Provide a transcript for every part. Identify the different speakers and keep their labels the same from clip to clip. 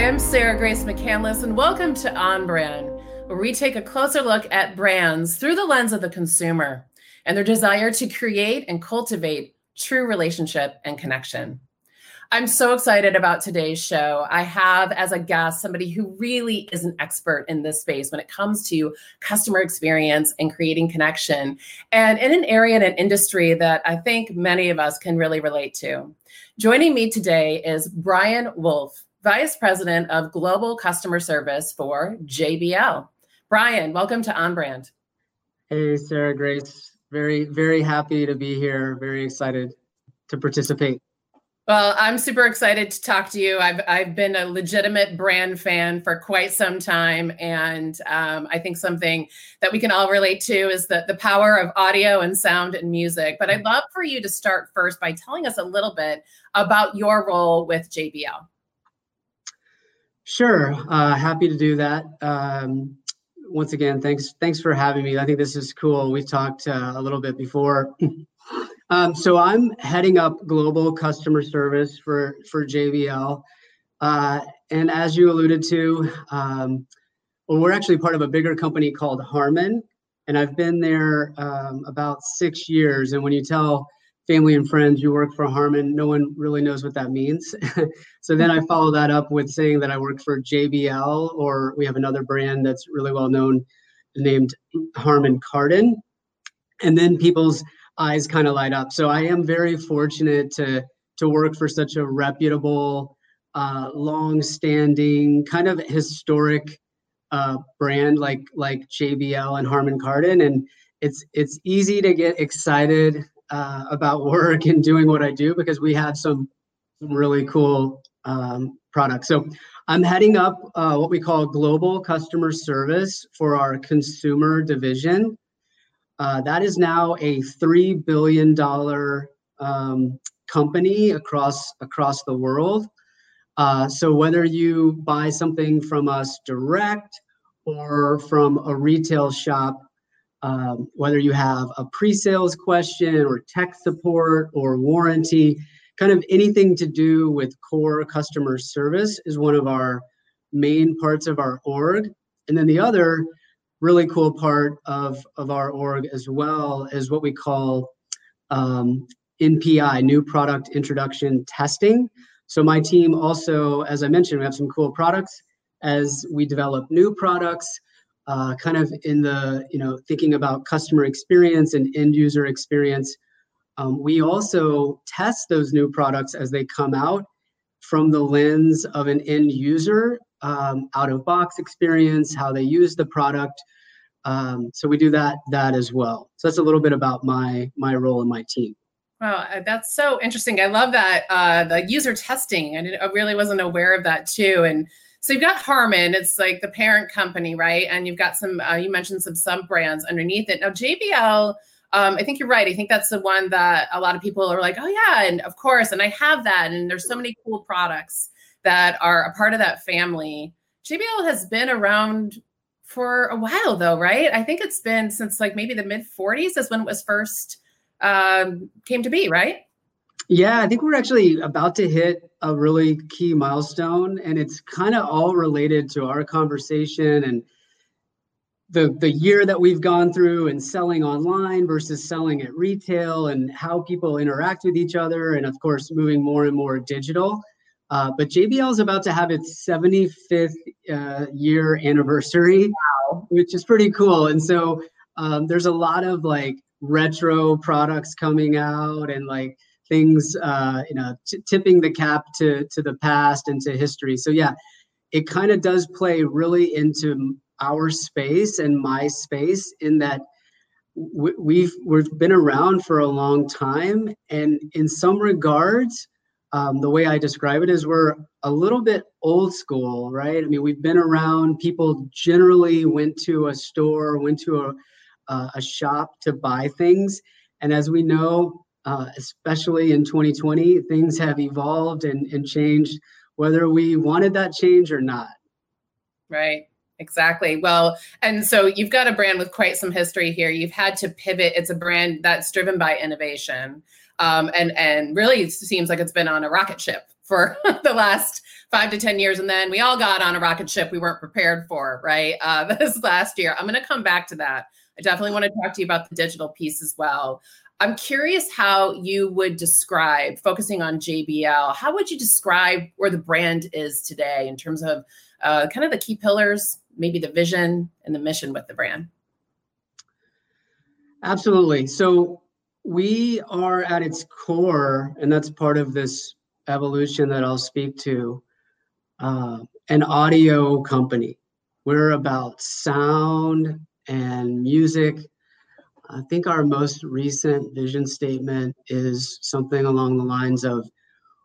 Speaker 1: Hi, I'm Sarah Grace McCandless, and welcome to On Brand, where we take a closer look at brands through the lens of the consumer and their desire to create and cultivate true relationship and connection. I'm so excited about today's show. I have as a guest somebody who really is an expert in this space when it comes to customer experience and creating connection, and in an area and an industry that I think many of us can really relate to. Joining me today is Brian Wolf, Vice President of Global Customer Service for JBL. Brian, welcome to On Brand.
Speaker 2: Hey, Sarah Grace. Very, very happy to be here. Very excited to participate.
Speaker 1: Well, I'm super excited to talk to you. I've I've been a legitimate brand fan for quite some time, and um, I think something that we can all relate to is the the power of audio and sound and music. But I'd love for you to start first by telling us a little bit about your role with JBL.
Speaker 2: Sure, uh, happy to do that. Um, once again, thanks thanks for having me. I think this is cool. We talked uh, a little bit before. Um, so I'm heading up global customer service for for JBL, uh, and as you alluded to, um, well, we're actually part of a bigger company called Harman, and I've been there um, about six years. And when you tell family and friends you work for Harman, no one really knows what that means. so then I follow that up with saying that I work for JBL, or we have another brand that's really well known named Harman Kardon, and then people's eyes kind of light up. So I am very fortunate to to work for such a reputable, uh, long-standing, kind of historic uh, brand like like JBL and Harman Kardon, and it's it's easy to get excited uh, about work and doing what I do because we have some really cool um, products. So I'm heading up uh, what we call global customer service for our consumer division. Uh, that is now a three billion dollar um, company across across the world. Uh, so whether you buy something from us direct or from a retail shop, um, whether you have a pre-sales question or tech support or warranty, kind of anything to do with core customer service is one of our main parts of our org. And then the other really cool part of, of our org as well is what we call um, NPI, New Product Introduction Testing. So my team also, as I mentioned, we have some cool products as we develop new products, uh, kind of in the, you know, thinking about customer experience and end user experience. Um, we also test those new products as they come out from the lens of an end user um, out of box experience, how they use the product. Um, so we do that that as well. So that's a little bit about my my role in my team.
Speaker 1: Wow, uh, that's so interesting. I love that uh, the user testing. I, I really wasn't aware of that too. And so you've got Harman, it's like the parent company, right? And you've got some. Uh, you mentioned some sub brands underneath it. Now JBL. Um, I think you're right. I think that's the one that a lot of people are like, oh yeah, and of course, and I have that, and there's so many cool products that are a part of that family. JBL has been around for a while though, right? I think it's been since like maybe the mid 40s is when it was first um, came to be, right?
Speaker 2: Yeah, I think we're actually about to hit a really key milestone, and it's kind of all related to our conversation and the the year that we've gone through and selling online versus selling at retail and how people interact with each other, and of course, moving more and more digital. Uh, but JBL is about to have its 75th uh, year anniversary, wow. which is pretty cool. And so um, there's a lot of like retro products coming out and like things, uh, you know, t- tipping the cap to to the past and to history. So yeah, it kind of does play really into our space and my space in that we've we've been around for a long time and in some regards um, the way I describe it is we're a little bit old school, right? I mean, we've been around. People generally went to a store, went to a uh, a shop to buy things, and as we know, uh, especially in 2020, things have evolved and, and changed, whether we wanted that change or not.
Speaker 1: Right. Exactly. Well, and so you've got a brand with quite some history here. You've had to pivot. It's a brand that's driven by innovation um, and and really seems like it's been on a rocket ship for the last five to 10 years. And then we all got on a rocket ship we weren't prepared for, right? Uh, this last year. I'm going to come back to that. I definitely want to talk to you about the digital piece as well. I'm curious how you would describe, focusing on JBL, how would you describe where the brand is today in terms of uh, kind of the key pillars, maybe the vision and the mission with the brand?
Speaker 2: Absolutely. So we are at its core, and that's part of this evolution that I'll speak to, uh, an audio company. We're about sound and music. I think our most recent vision statement is something along the lines of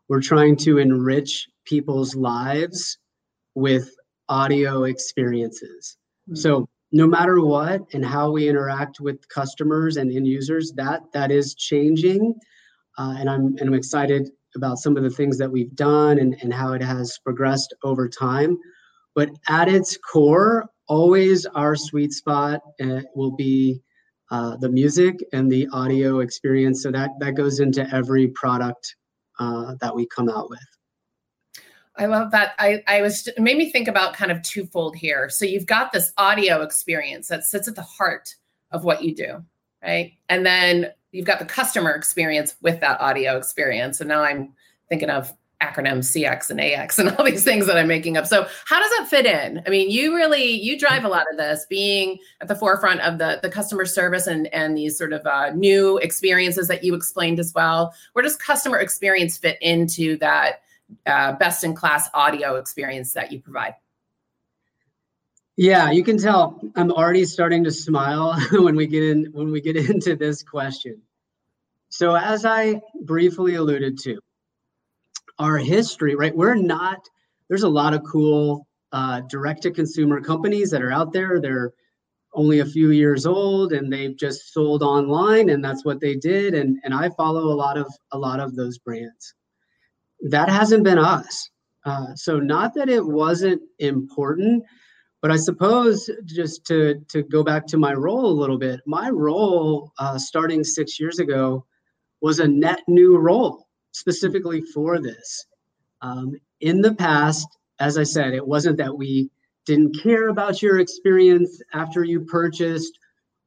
Speaker 2: we're trying to enrich people's lives with audio experiences. Mm-hmm. So no matter what and how we interact with customers and end users, that that is changing. Uh, and I'm and I'm excited about some of the things that we've done and, and how it has progressed over time. But at its core, always our sweet spot uh, will be uh, the music and the audio experience. So that that goes into every product uh, that we come out with.
Speaker 1: I love that. I, I was made me think about kind of twofold here. So you've got this audio experience that sits at the heart of what you do, right? And then you've got the customer experience with that audio experience. And now I'm thinking of acronyms CX and AX and all these things that I'm making up. So how does that fit in? I mean, you really you drive a lot of this, being at the forefront of the the customer service and and these sort of uh, new experiences that you explained as well. Where does customer experience fit into that? uh, best in class audio experience that you provide?
Speaker 2: Yeah, you can tell I'm already starting to smile when we get in when we get into this question. So as I briefly alluded to, our history, right? We're not there's a lot of cool uh, direct to consumer companies that are out there. They're only a few years old and they've just sold online and that's what they did and and I follow a lot of a lot of those brands that hasn't been us. Uh, so not that it wasn't important, but I suppose just to to go back to my role a little bit, my role uh, starting six years ago was a net new role specifically for this. Um, in the past, as I said, it wasn't that we didn't care about your experience after you purchased.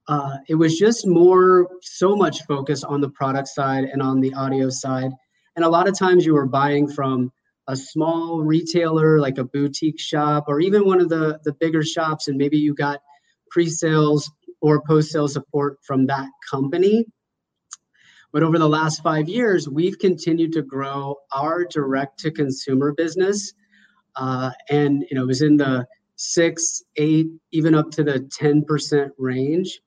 Speaker 2: Uh, it was just more so much focus on the product side and on the audio side and a lot of times you were buying from a small retailer like a boutique shop or even one of the, the bigger shops, and maybe you got pre sales or post sale support from that company. But over the last five years, we've continued to grow our direct to consumer business. Uh, and you know, it was in the six, eight, even up to the 10% range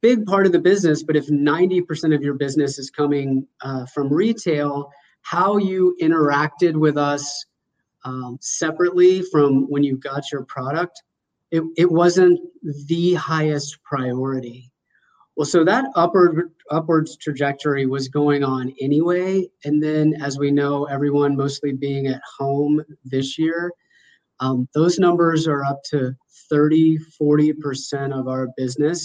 Speaker 2: big part of the business, but if 90% of your business is coming uh, from retail, how you interacted with us um, separately from when you got your product, it, it wasn't the highest priority. Well, so that upward upwards trajectory was going on anyway. And then, as we know, everyone mostly being at home this year, um, those numbers are up to 30, 40% of our business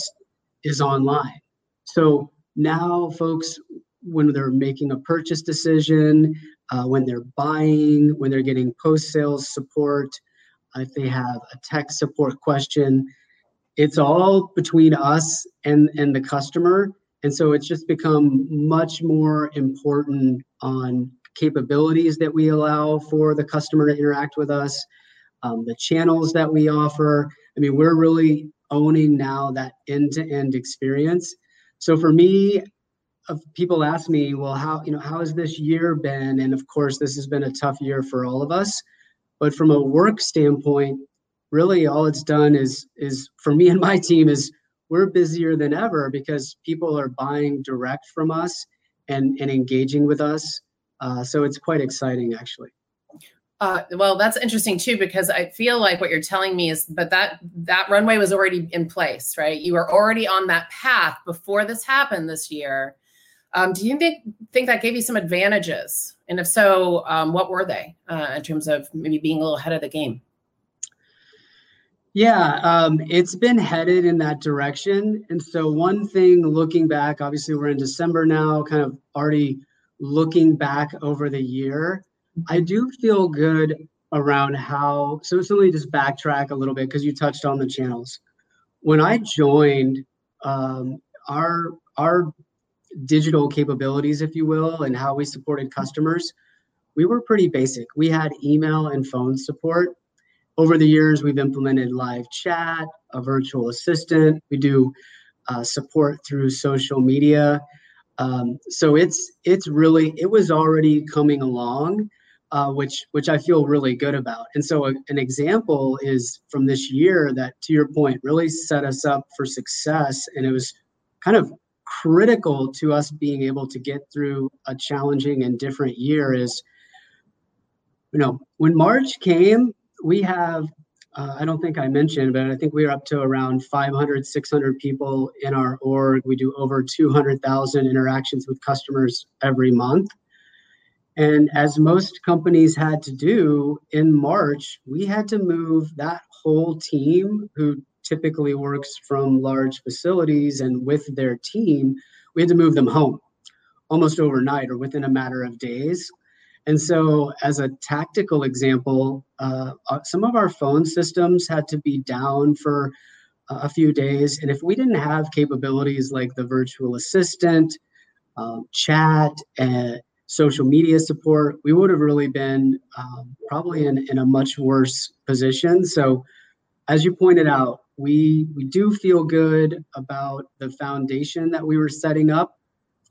Speaker 2: is online. So now folks, when they're making a purchase decision, uh, when they're buying, when they're getting post sales support, if they have a tech support question, it's all between us and, and the customer. And so it's just become much more important on capabilities that we allow for the customer to interact with us, um, the channels that we offer. I mean, we're really owning now that end-to-end experience. So for me, people ask me, well, how you know how has this year been? And of course, this has been a tough year for all of us. But from a work standpoint, really all it's done is is for me and my team is we're busier than ever because people are buying direct from us and and engaging with us. Uh, so it's quite exciting actually.
Speaker 1: Uh, well, that's interesting too because I feel like what you're telling me is, but that that runway was already in place, right? You were already on that path before this happened this year. Um, do you think think that gave you some advantages? And if so, um, what were they uh, in terms of maybe being a little ahead of the game?
Speaker 2: Yeah, um, it's been headed in that direction. And so, one thing looking back, obviously, we're in December now, kind of already looking back over the year I do feel good around how. So, let me just backtrack a little bit because you touched on the channels. When I joined, um, our our digital capabilities, if you will, and how we supported customers, we were pretty basic. We had email and phone support. Over the years, we've implemented live chat, a virtual assistant. We do uh, support through social media. Um, so it's it's really it was already coming along, uh, which which I feel really good about. And so a, an example is from this year that, to your point, really set us up for success, and it was kind of critical to us being able to get through a challenging and different year. Is you know when March came, we have uh, I don't think I mentioned, but I think we are up to around 500, 600 people in our org. We do over 200,000 interactions with customers every month. And as most companies had to do in March, we had to move that whole team who typically works from large facilities and with their team, we had to move them home almost overnight or within a matter of days. And so, as a tactical example, uh, uh, some of our phone systems had to be down for a few days. And if we didn't have capabilities like the virtual assistant, um, chat, and social media support, we would have really been um, probably in, in a much worse position. So, as you pointed out, we we do feel good about the foundation that we were setting up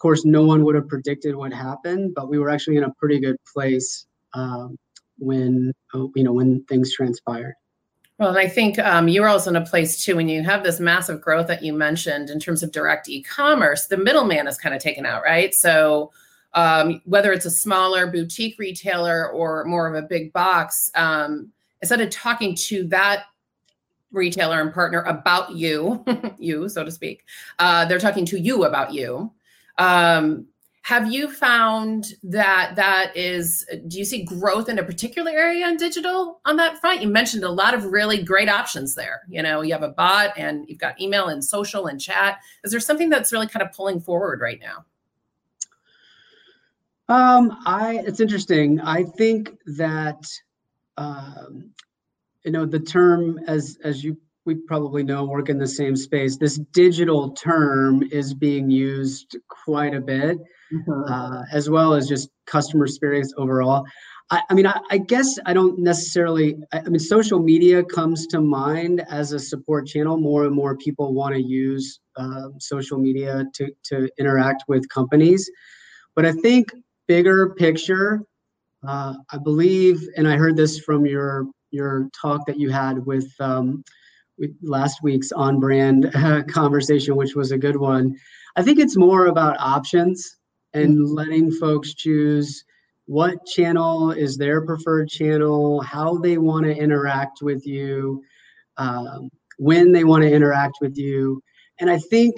Speaker 2: course, no one would have predicted what happened, but we were actually in a pretty good place um, when uh, you know when things transpired.
Speaker 1: Well, and I think um, you're also in a place too when you have this massive growth that you mentioned in terms of direct e-commerce. The middleman is kind of taken out, right? So um, whether it's a smaller boutique retailer or more of a big box, um, instead of talking to that retailer and partner about you, you so to speak, uh, they're talking to you about you. Um, have you found that that is do you see growth in a particular area in digital on that front? You mentioned a lot of really great options there. You know you have a bot and you've got email and social and chat. Is there something that's really kind of pulling forward right now?
Speaker 2: Um i it's interesting. I think that um you know the term as as you we probably know work in the same space. This digital term is being used quite a bit, mm-hmm. uh, as well as just customer experience overall. I, I mean, I, I, guess I don't necessarily. I, I, mean, social media comes to mind as a support channel. More and more people want to use uh, social media to to interact with companies, but I think bigger picture. Uh, I believe, and I heard this from your your talk that you had with um, last week's on brand uh, conversation, which was a good one. I think it's more about options and mm-hmm. letting folks choose what channel is their preferred channel, how they want to interact with you, um, when they want to interact with you. And I think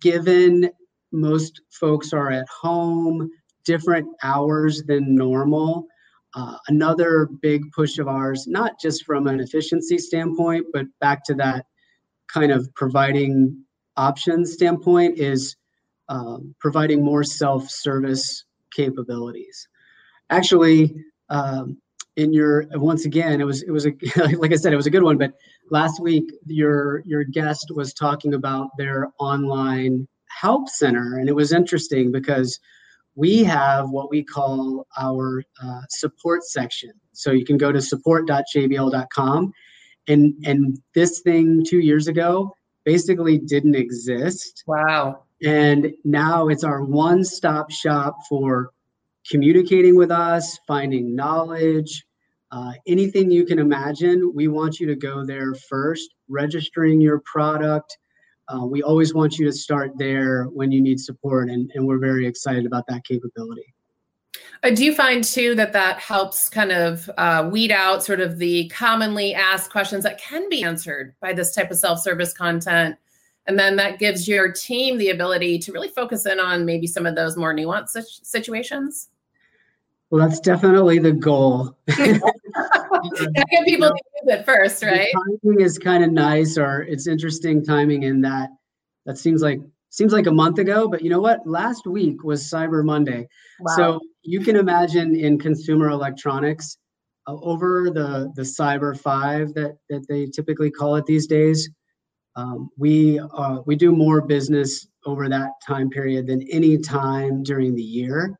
Speaker 2: given most folks are at home, different hours than normal, uh, another big push of ours, not just from an efficiency standpoint, but back to that kind of providing options standpoint, is um, providing more self-service capabilities. Actually, um, in your once again, it was it was a like I said, it was a good one. But last week, your your guest was talking about their online help center, and it was interesting because we have what we call our uh, support section. So you can go to support.jbl.com. And, and this thing two years ago basically didn't exist.
Speaker 1: Wow.
Speaker 2: And now it's our one stop shop for communicating with us, finding knowledge, uh, anything you can imagine. We want you to go there first, registering your product, uh, we always want you to start there when you need support, and, and we're very excited about that capability.
Speaker 1: Uh, do you find too that that helps kind of uh, weed out sort of the commonly asked questions that can be answered by this type of self-service content? And then that gives your team the ability to really focus in on maybe some of those more nuanced situations?
Speaker 2: Well, that's definitely the goal.
Speaker 1: get people to use it first, right?
Speaker 2: The timing is kind of nice, or it's interesting timing in that that seems like seems like a month ago, but you know what? Last week was Cyber Monday. Wow. So you can imagine in consumer electronics, uh, over the the Cyber Five that that they typically call it these days, um, we uh, we do more business over that time period than any time during the year.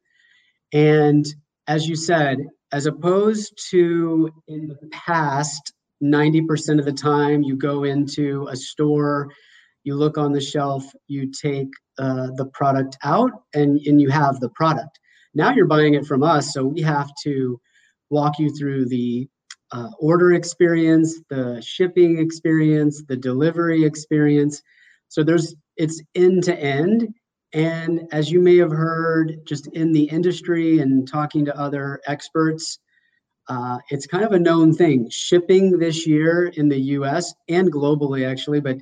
Speaker 2: And as you said, as opposed to in the past, 90% of the time you go into a store you look on the shelf, you take uh, the product out, and, and you have the product. Now you're buying it from us, so we have to walk you through the uh, order experience, the shipping experience, the delivery experience. So there's it's end to end. And as you may have heard, just in the industry and talking to other experts, uh, it's kind of a known thing. Shipping this year in the U.S. and globally, actually, but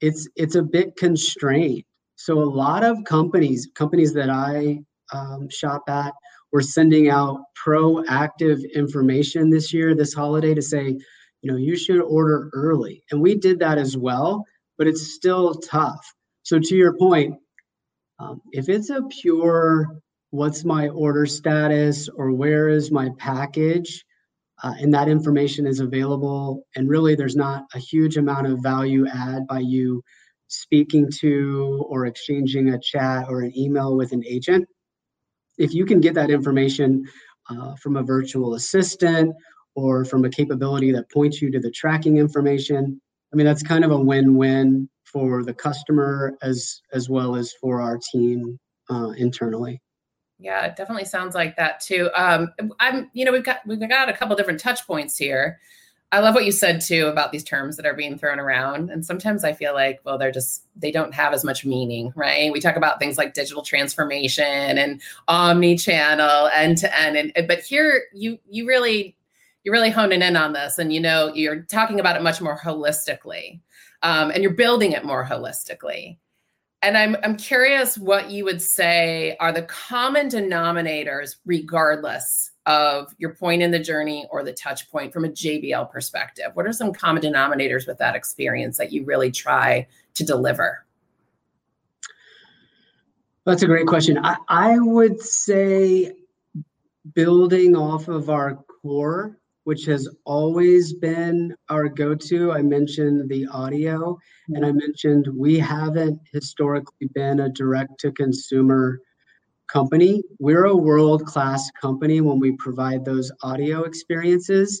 Speaker 2: it's it's a bit constrained. So a lot of companies, companies that I um, shop at, were sending out proactive information this year, this holiday, to say, you know, you should order early, and we did that as well. But it's still tough. So to your point, um, if it's a pure what's my order status or where is my package uh, and that information is available. And really, there's not a huge amount of value add by you speaking to or exchanging a chat or an email with an agent. If you can get that information uh, from a virtual assistant or from a capability that points you to the tracking information, I mean, that's kind of a win win for the customer as, as well as for our team uh, internally.
Speaker 1: Yeah, it definitely sounds like that too. Um, I'm, you know, we've got we've got a couple different touch points here. I love what you said too about these terms that are being thrown around. And sometimes I feel like, well, they're just, they don't have as much meaning, right? We talk about things like digital transformation and omni-channel, end to end. And but here you you really you're really honing in on this and you know you're talking about it much more holistically. Um, and you're building it more holistically. And I'm, I'm curious what you would say are the common denominators, regardless of your point in the journey or the touch point from a JBL perspective. What are some common denominators with that experience that you really try to deliver?
Speaker 2: That's a great question. I, I would say building off of our core which has always been our go-to. I mentioned the audio, and I mentioned we haven't historically been a direct-to-consumer company. We're a world-class company when we provide those audio experiences.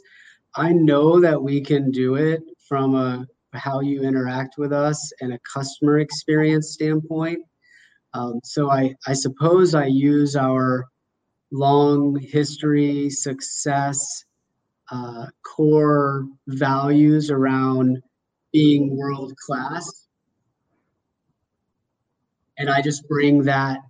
Speaker 2: I know that we can do it from a how you interact with us and a customer experience standpoint. Um, so I, I suppose I use our long history, success, uh, core values around being world class. And I just bring that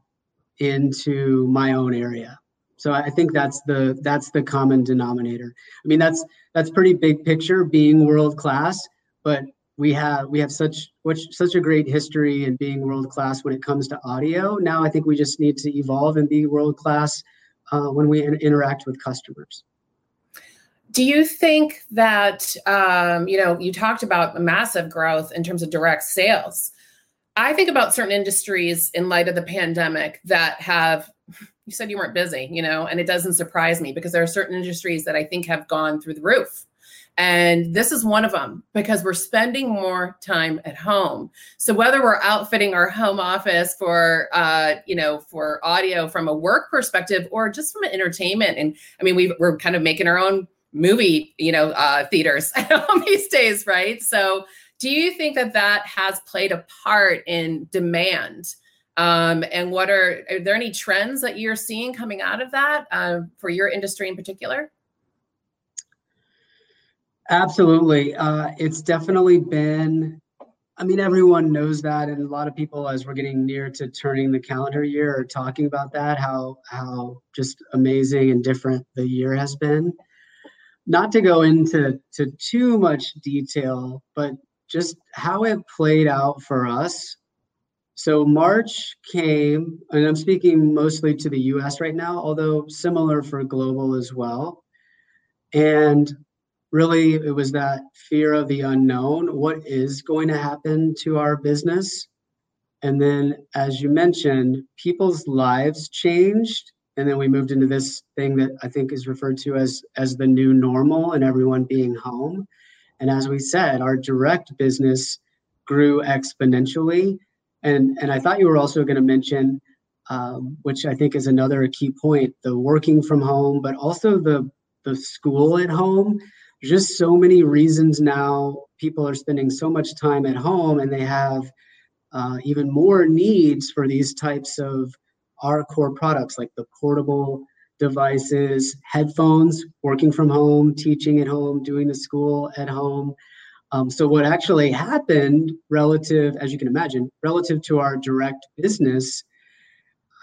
Speaker 2: into my own area. So I think that's the that's the common denominator. I mean that's that's pretty big picture being world class, but we have we have such which such a great history in being world class when it comes to audio. Now I think we just need to evolve and be world class uh, when we in- interact with customers.
Speaker 1: Do you think that, um, you know, you talked about massive growth in terms of direct sales? I think about certain industries in light of the pandemic that have, you said you weren't busy, you know, and it doesn't surprise me because there are certain industries that I think have gone through the roof. And this is one of them because we're spending more time at home. So whether we're outfitting our home office for, uh, you know, for audio from a work perspective or just from an entertainment, and I mean, we we're kind of making our own movie, you know, uh, theaters these days, right? So, do you think that that has played a part in demand? Um, and what are are there any trends that you're seeing coming out of that uh, for your industry in particular?
Speaker 2: Absolutely, uh, it's definitely been. I mean, everyone knows that, and a lot of people, as we're getting near to turning the calendar year, are talking about that. How how just amazing and different the year has been not to go into to too much detail, but just how it played out for us. So March came, and I'm speaking mostly to the US right now, although similar for global as well. And really, it was that fear of the unknown. What is going to happen to our business? And then, as you mentioned, people's lives changed. And then we moved into this thing that I think is referred to as, as the new normal and everyone being home. And as we said, our direct business grew exponentially. And, and I thought you were also going to mention, um, which I think is another key point, the working from home, but also the, the school at home. Just so many reasons now people are spending so much time at home and they have uh, even more needs for these types of our core products like the portable devices, headphones, working from home, teaching at home, doing the school at home. Um, so, what actually happened relative, as you can imagine, relative to our direct business,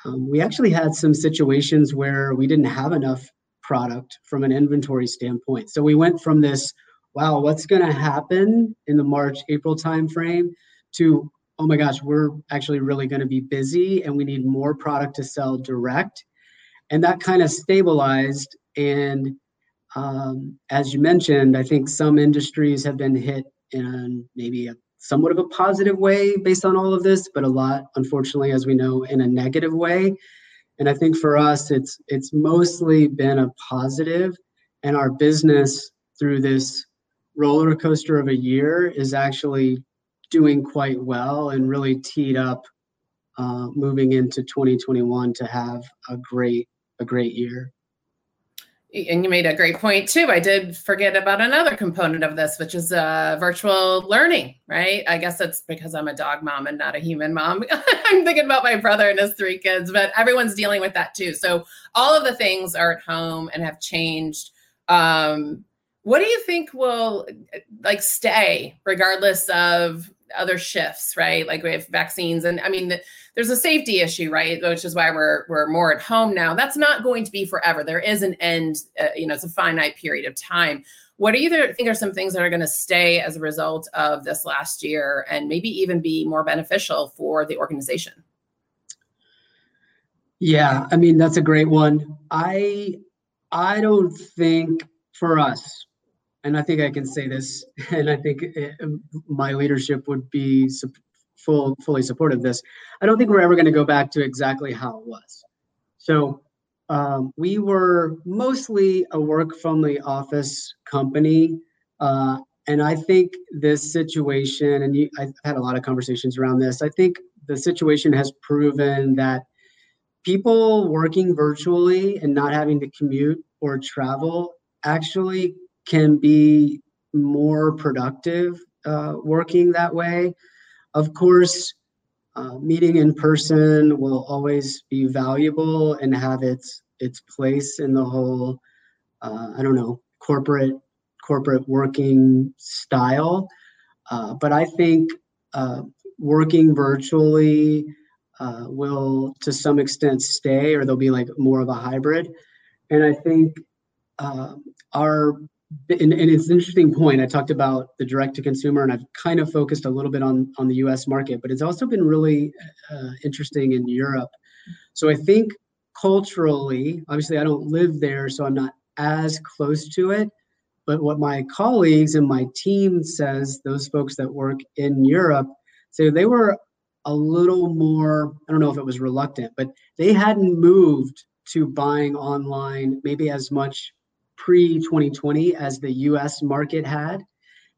Speaker 2: um, we actually had some situations where we didn't have enough product from an inventory standpoint. So, we went from this, wow, what's going to happen in the March, April timeframe to, oh my gosh, we're actually really going to be busy and we need more product to sell direct. And that kind of stabilized. And um, as you mentioned, I think some industries have been hit in maybe a somewhat of a positive way based on all of this, but a lot, unfortunately, as we know, in a negative way. And I think for us, it's it's mostly been a positive, and our business through this roller coaster of a year is actually doing quite well and really teed up uh, moving into 2021 to have a great a great year
Speaker 1: and you made a great point too. I did forget about another component of this, which is uh, virtual learning, right? I guess it's because I'm a dog mom and not a human mom. I'm thinking about my brother and his three kids, but everyone's dealing with that too. So all of the things are at home and have changed. Um, what do you think will like stay regardless of other shifts, right? Like we have vaccines, and I mean, the, there's a safety issue, right? Which is why we're we're more at home now. That's not going to be forever. There is an end. Uh, you know, it's a finite period of time. What do you think are some things that are going to stay as a result of this last year, and maybe even be more beneficial for the organization?
Speaker 2: Yeah, I mean that's a great one. I I don't think for us and I think I can say this, and I think it, eh, my leadership would be full, fully supportive of this. I don't think we're ever going to go back to exactly how it was. So um, we were mostly a work from the office company. Uh, and I think this situation, and you, I've had a lot of conversations around this, I think the situation has proven that people working virtually and not having to commute or travel actually can be more productive uh, working that way. Of course, uh, meeting in person will always be valuable and have its its place in the whole uh, I don't know corporate corporate working style. Uh, but I think uh, working virtually uh, will to some extent stay, or there'll be like more of a hybrid. And I think our and, and it's an interesting point. I talked about the direct to consumer, and I've kind of focused a little bit on on the U.S. market, but it's also been really uh, interesting in Europe. So I think culturally, obviously, I don't live there, so I'm not as close to it. But what my colleagues and my team says, those folks that work in Europe, say they were a little more. I don't know if it was reluctant, but they hadn't moved to buying online maybe as much pre 2020 as the US market had.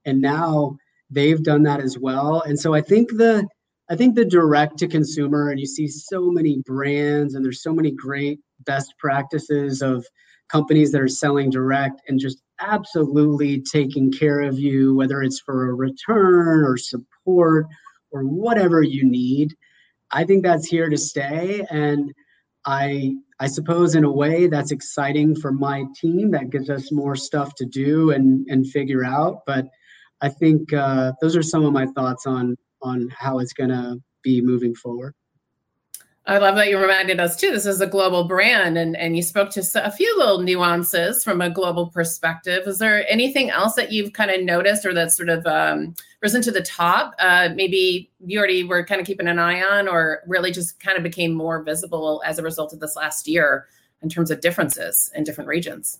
Speaker 2: And now they've done that as well. And so I think the I think the direct to consumer, and you see so many brands, and there's so many great best practices of companies that are selling direct and just absolutely taking care of you, whether it's for a return or support or whatever you need. I think that's here to stay. And I I suppose in a way that's exciting for my team. That gives us more stuff to do and and figure out. But I think uh, those are some of my thoughts on on how it's going to be moving forward.
Speaker 1: I love that you reminded us too. This is a global brand, and and you spoke to a few little nuances from a global perspective. Is there anything else that you've kind of noticed, or that's sort of um, risen to the top? Uh, maybe you already were kind of keeping an eye on, or really just kind of became more visible as a result of this last year in terms of differences in different regions.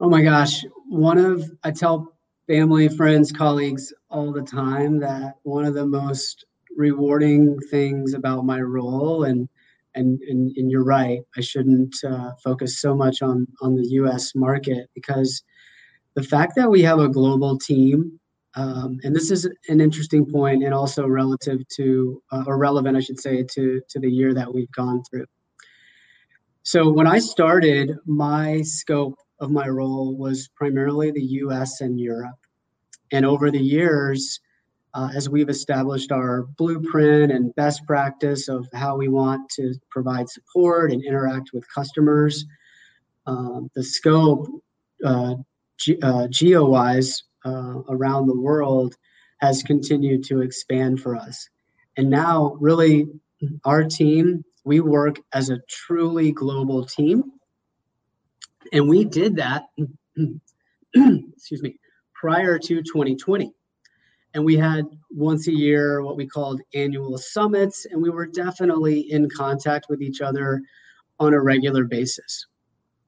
Speaker 2: Oh my gosh, one of I tell family, friends, colleagues all the time that one of the most rewarding things about my role and and and, and you're right i shouldn't uh, focus so much on on the us market because the fact that we have a global team um, and this is an interesting point and also relative to uh, or relevant i should say to to the year that we've gone through. So when i started my scope of my role was primarily the us and europe. And over the years uh, as we've established our blueprint and best practice of how we want to provide support and interact with customers. Um, the scope, uh, ge- uh, geo wise, uh, around the world has continued to expand for us. And now, really, our team, we work as a truly global team. And we did that, excuse me, prior to 2020 and we had once a year what we called annual summits and we were definitely in contact with each other on a regular basis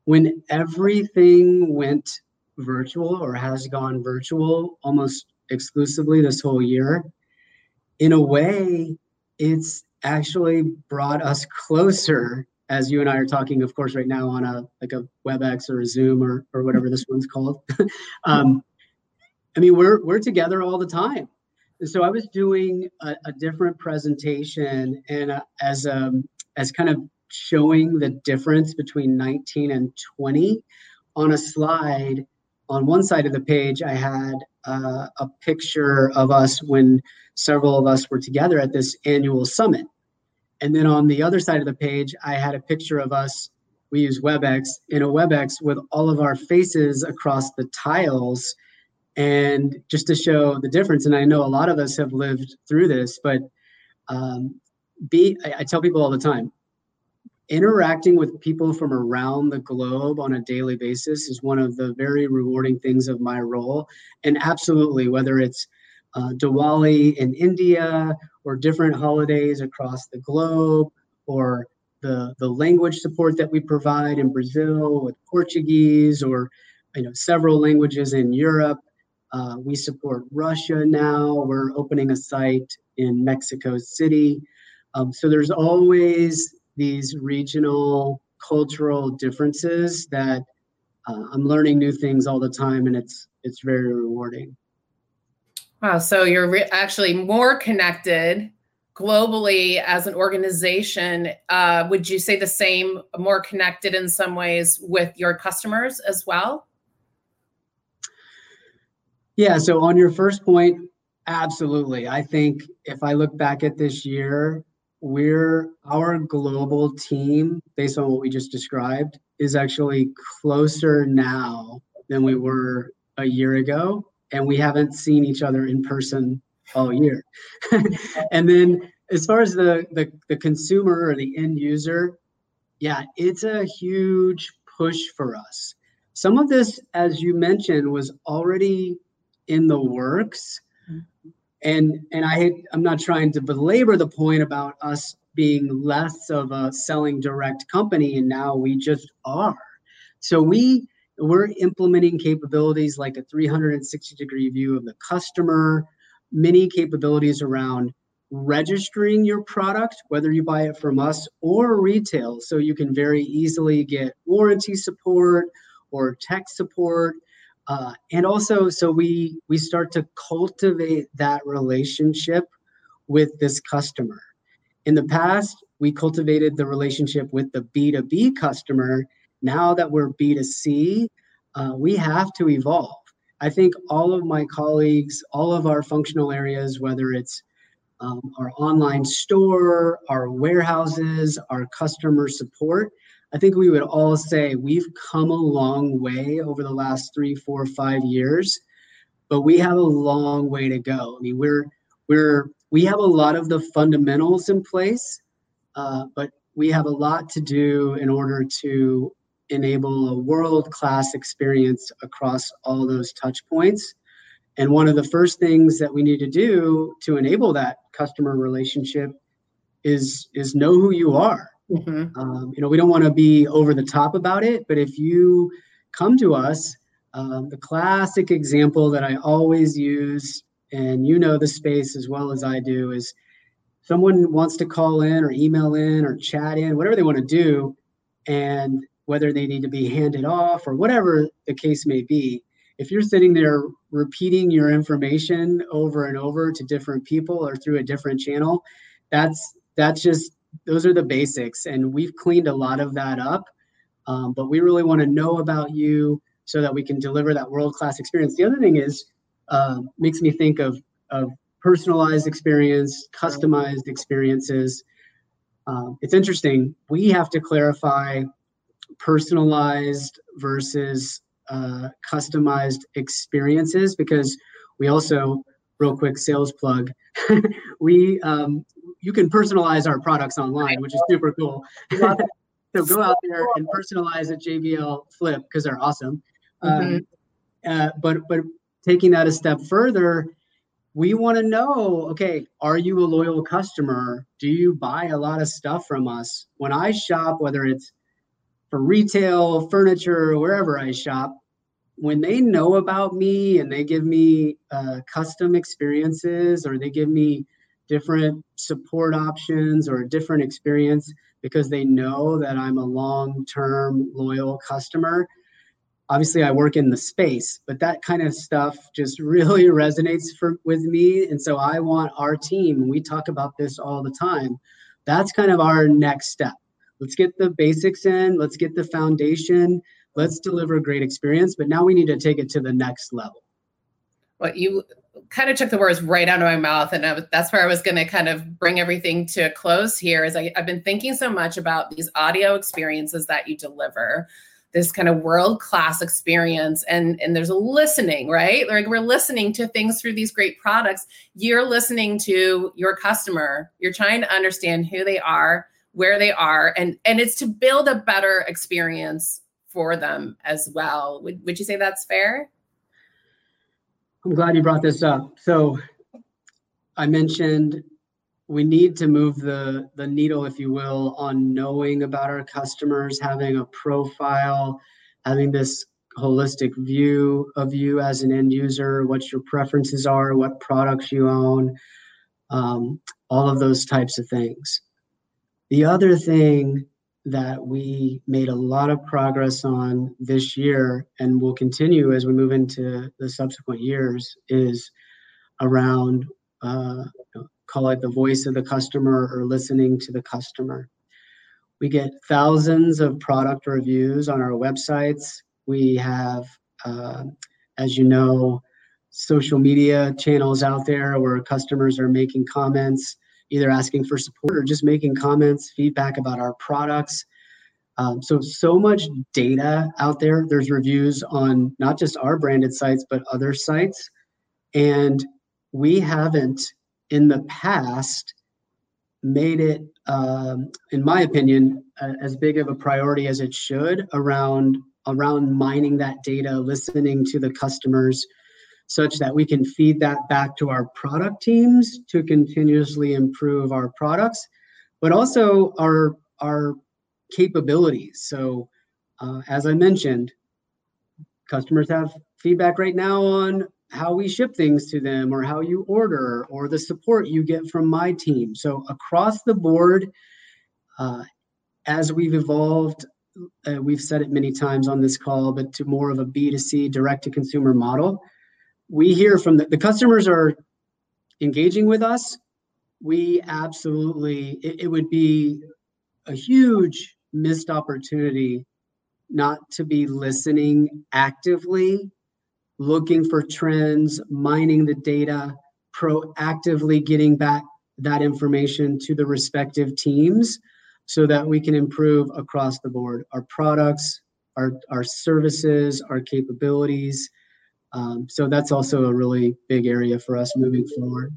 Speaker 2: when everything went virtual or has gone virtual almost exclusively this whole year in a way it's actually brought us closer as you and I are talking, of course, right now on a like a WebEx or a Zoom or or whatever this one's called. um, I mean, we're we're together all the time. And so I was doing a, a different presentation and uh, as um as kind of showing the difference between 19 and 20 on a slide on one side of the page i had uh, a picture of us when several of us were together at this annual summit and then on the other side of the page i had a picture of us we use webex in a webex with all of our faces across the tiles and just to show the difference and i know a lot of us have lived through this but um, be I, I tell people all the time interacting with people from around the globe on a daily basis is one of the very rewarding things of my role. And absolutely whether it's uh, Diwali in India or different holidays across the globe or the, the language support that we provide in Brazil with Portuguese or you know several languages in Europe uh, we support Russia now. We're opening a site in Mexico City. Um, so there's always these regional cultural differences that uh, I'm learning new things all the time, and it's it's very rewarding.
Speaker 1: Wow! So you're re- actually more connected globally as an organization. Uh, would you say the same, more connected in some ways with your customers as well?
Speaker 2: Yeah. So on your first point, absolutely. I think if I look back at this year, we're our global team, based on what we just described, is actually closer now than we were a year ago. And we haven't seen each other in person all year. and then as far as the, the the consumer or the end user, yeah, it's a huge push for us. Some of this, as you mentioned, was already in the works. Mm-hmm. And and I I'm not trying to belabor the point about us being less of a selling direct company and now we just are. So we we're implementing capabilities like a 360 degree view of the customer, many capabilities around registering your product, whether you buy it from us or retail. So you can very easily get warranty support or tech support uh, and also so we we start to cultivate that relationship with this customer. In the past we cultivated the relationship with the b2b customer. Now that we're b2c uh, we have to evolve. I think all of my colleagues all of our functional areas whether it's um, our online store our warehouses our customer support I think we would all say we've come a long way over the last three, four, five years, but we have a long way to go. I mean, we're we're we have a lot of the fundamentals in place, uh, but we have a lot to do in order to enable a world-class experience across all those touch points. And one of the first things that we need to do to enable that customer relationship is is know who you are Mm-hmm. Um, you know, we don't want to be over the top about it, but if you come to us, um, the classic example that I always use, and you know the space as well as I do, is someone wants to call in or email in or chat in, whatever they want to do, and whether they need to be handed off or whatever the case may be, if you're sitting there repeating your information over and over to different people or through a different channel, that's that's just those are the basics, and we've cleaned a lot of that up. Um, but we really want to know about you so that we can deliver that world class experience. The other thing is uh, makes me think of of personalized experience, customized experiences. Um, it's interesting. We have to clarify personalized versus uh, customized experiences because we also, real quick sales plug, we um, you can personalize our products online, which is super cool. so go out there and personalize a JBL Flip because they're awesome. Mm-hmm. Um, uh, but but taking that a step further, we want to know okay, are you a loyal customer? Do you buy a lot of stuff from us? When I shop, whether it's for retail, furniture, wherever I shop, when they know about me and they give me uh, custom experiences or they give me different support options or a different experience because they know that I'm a long term loyal customer, obviously I work in the space, but that kind of stuff just really resonates for with me. And so I want our team, we talk about this all the time. That's kind of our next step. Let's get the basics in, let's get the foundation, let's deliver a great experience. But now we need to take it to the next level.
Speaker 1: Well, you kind of took the words right out of my mouth and that's where i was going to kind of bring everything to a close here is I, i've been thinking so much about these audio experiences that you deliver this kind of world class experience and and there's a listening right? Like we're listening to things through these great products. You're listening to your customer. You're trying to understand who they are where they are and and it's to build a better experience for them as well. Would, would you say that's fair
Speaker 2: i'm glad you brought this up. So i mentioned we need to move the the needle if you will on knowing about our customers having a profile having this holistic view of you as an end user what your preferences are what products you own um, all of those types of things. The other thing that we made a lot of progress on this year and will continue as we move into the subsequent years is around uh, call it the voice of the customer or listening to the customer. We get thousands of product reviews on our websites. We have, uh, as you know, social media channels out there where customers are making comments, either asking for support or just making comments, feedback about our products. Um, so, so much data out there. There's reviews on not just our branded sites, but other sites. And we haven't in the past made it, um, in my opinion, as big of a priority as it should around around mining that data, listening to the customers, such that we can feed that back to our product teams to continuously improve our products, but also our our capabilities. So, uh, as I mentioned, customers have feedback right now on how we ship things to them or how you order or the support you get from my team. So across the board, uh, as we've evolved, uh, we've said it many times on this call, but to more of a B2C direct to consumer model, we hear from the, the customers are engaging with us. We absolutely, it, it would be a huge missed opportunity not to be listening actively looking for trends, mining the data, proactively getting back that information to the respective teams so that we can improve across the board our products, our, our services, our capabilities. Um, so that's also a really big area for us moving forward.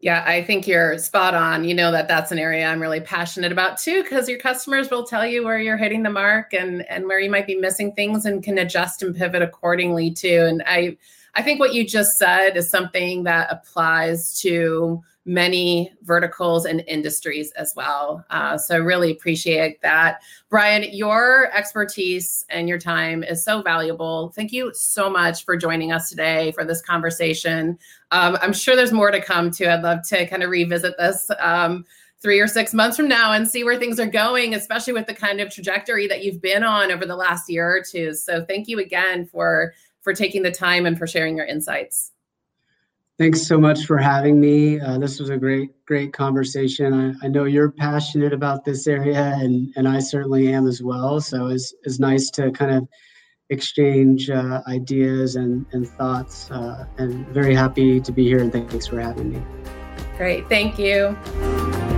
Speaker 1: Yeah, I think you're spot on. You know that that's an area I'm really passionate about too, because your customers will tell you where you're hitting the mark and and where you might be missing things, and can adjust and pivot accordingly too. And I I think what you just said is something that applies to many verticals and industries as well. Uh, so, really appreciate that. Brian, your expertise and your time is so valuable. Thank you so much for joining us today for this conversation. Um, I'm sure there's more to come too. I'd love to kind of revisit this. Um, three or six months from now and see where things are going, especially with the kind of trajectory that you've been on over the last year or two. So thank you again for for taking the time and for sharing your insights.
Speaker 2: Thanks so much for having me. Uh, this was a great, great conversation. I, I, know you're passionate about this area, and, and I certainly am as well. So it's, it's nice to kind of exchange uh, ideas and, and thoughts. Uh, and very happy to be here, and thanks for having me.
Speaker 1: Great. Thank you.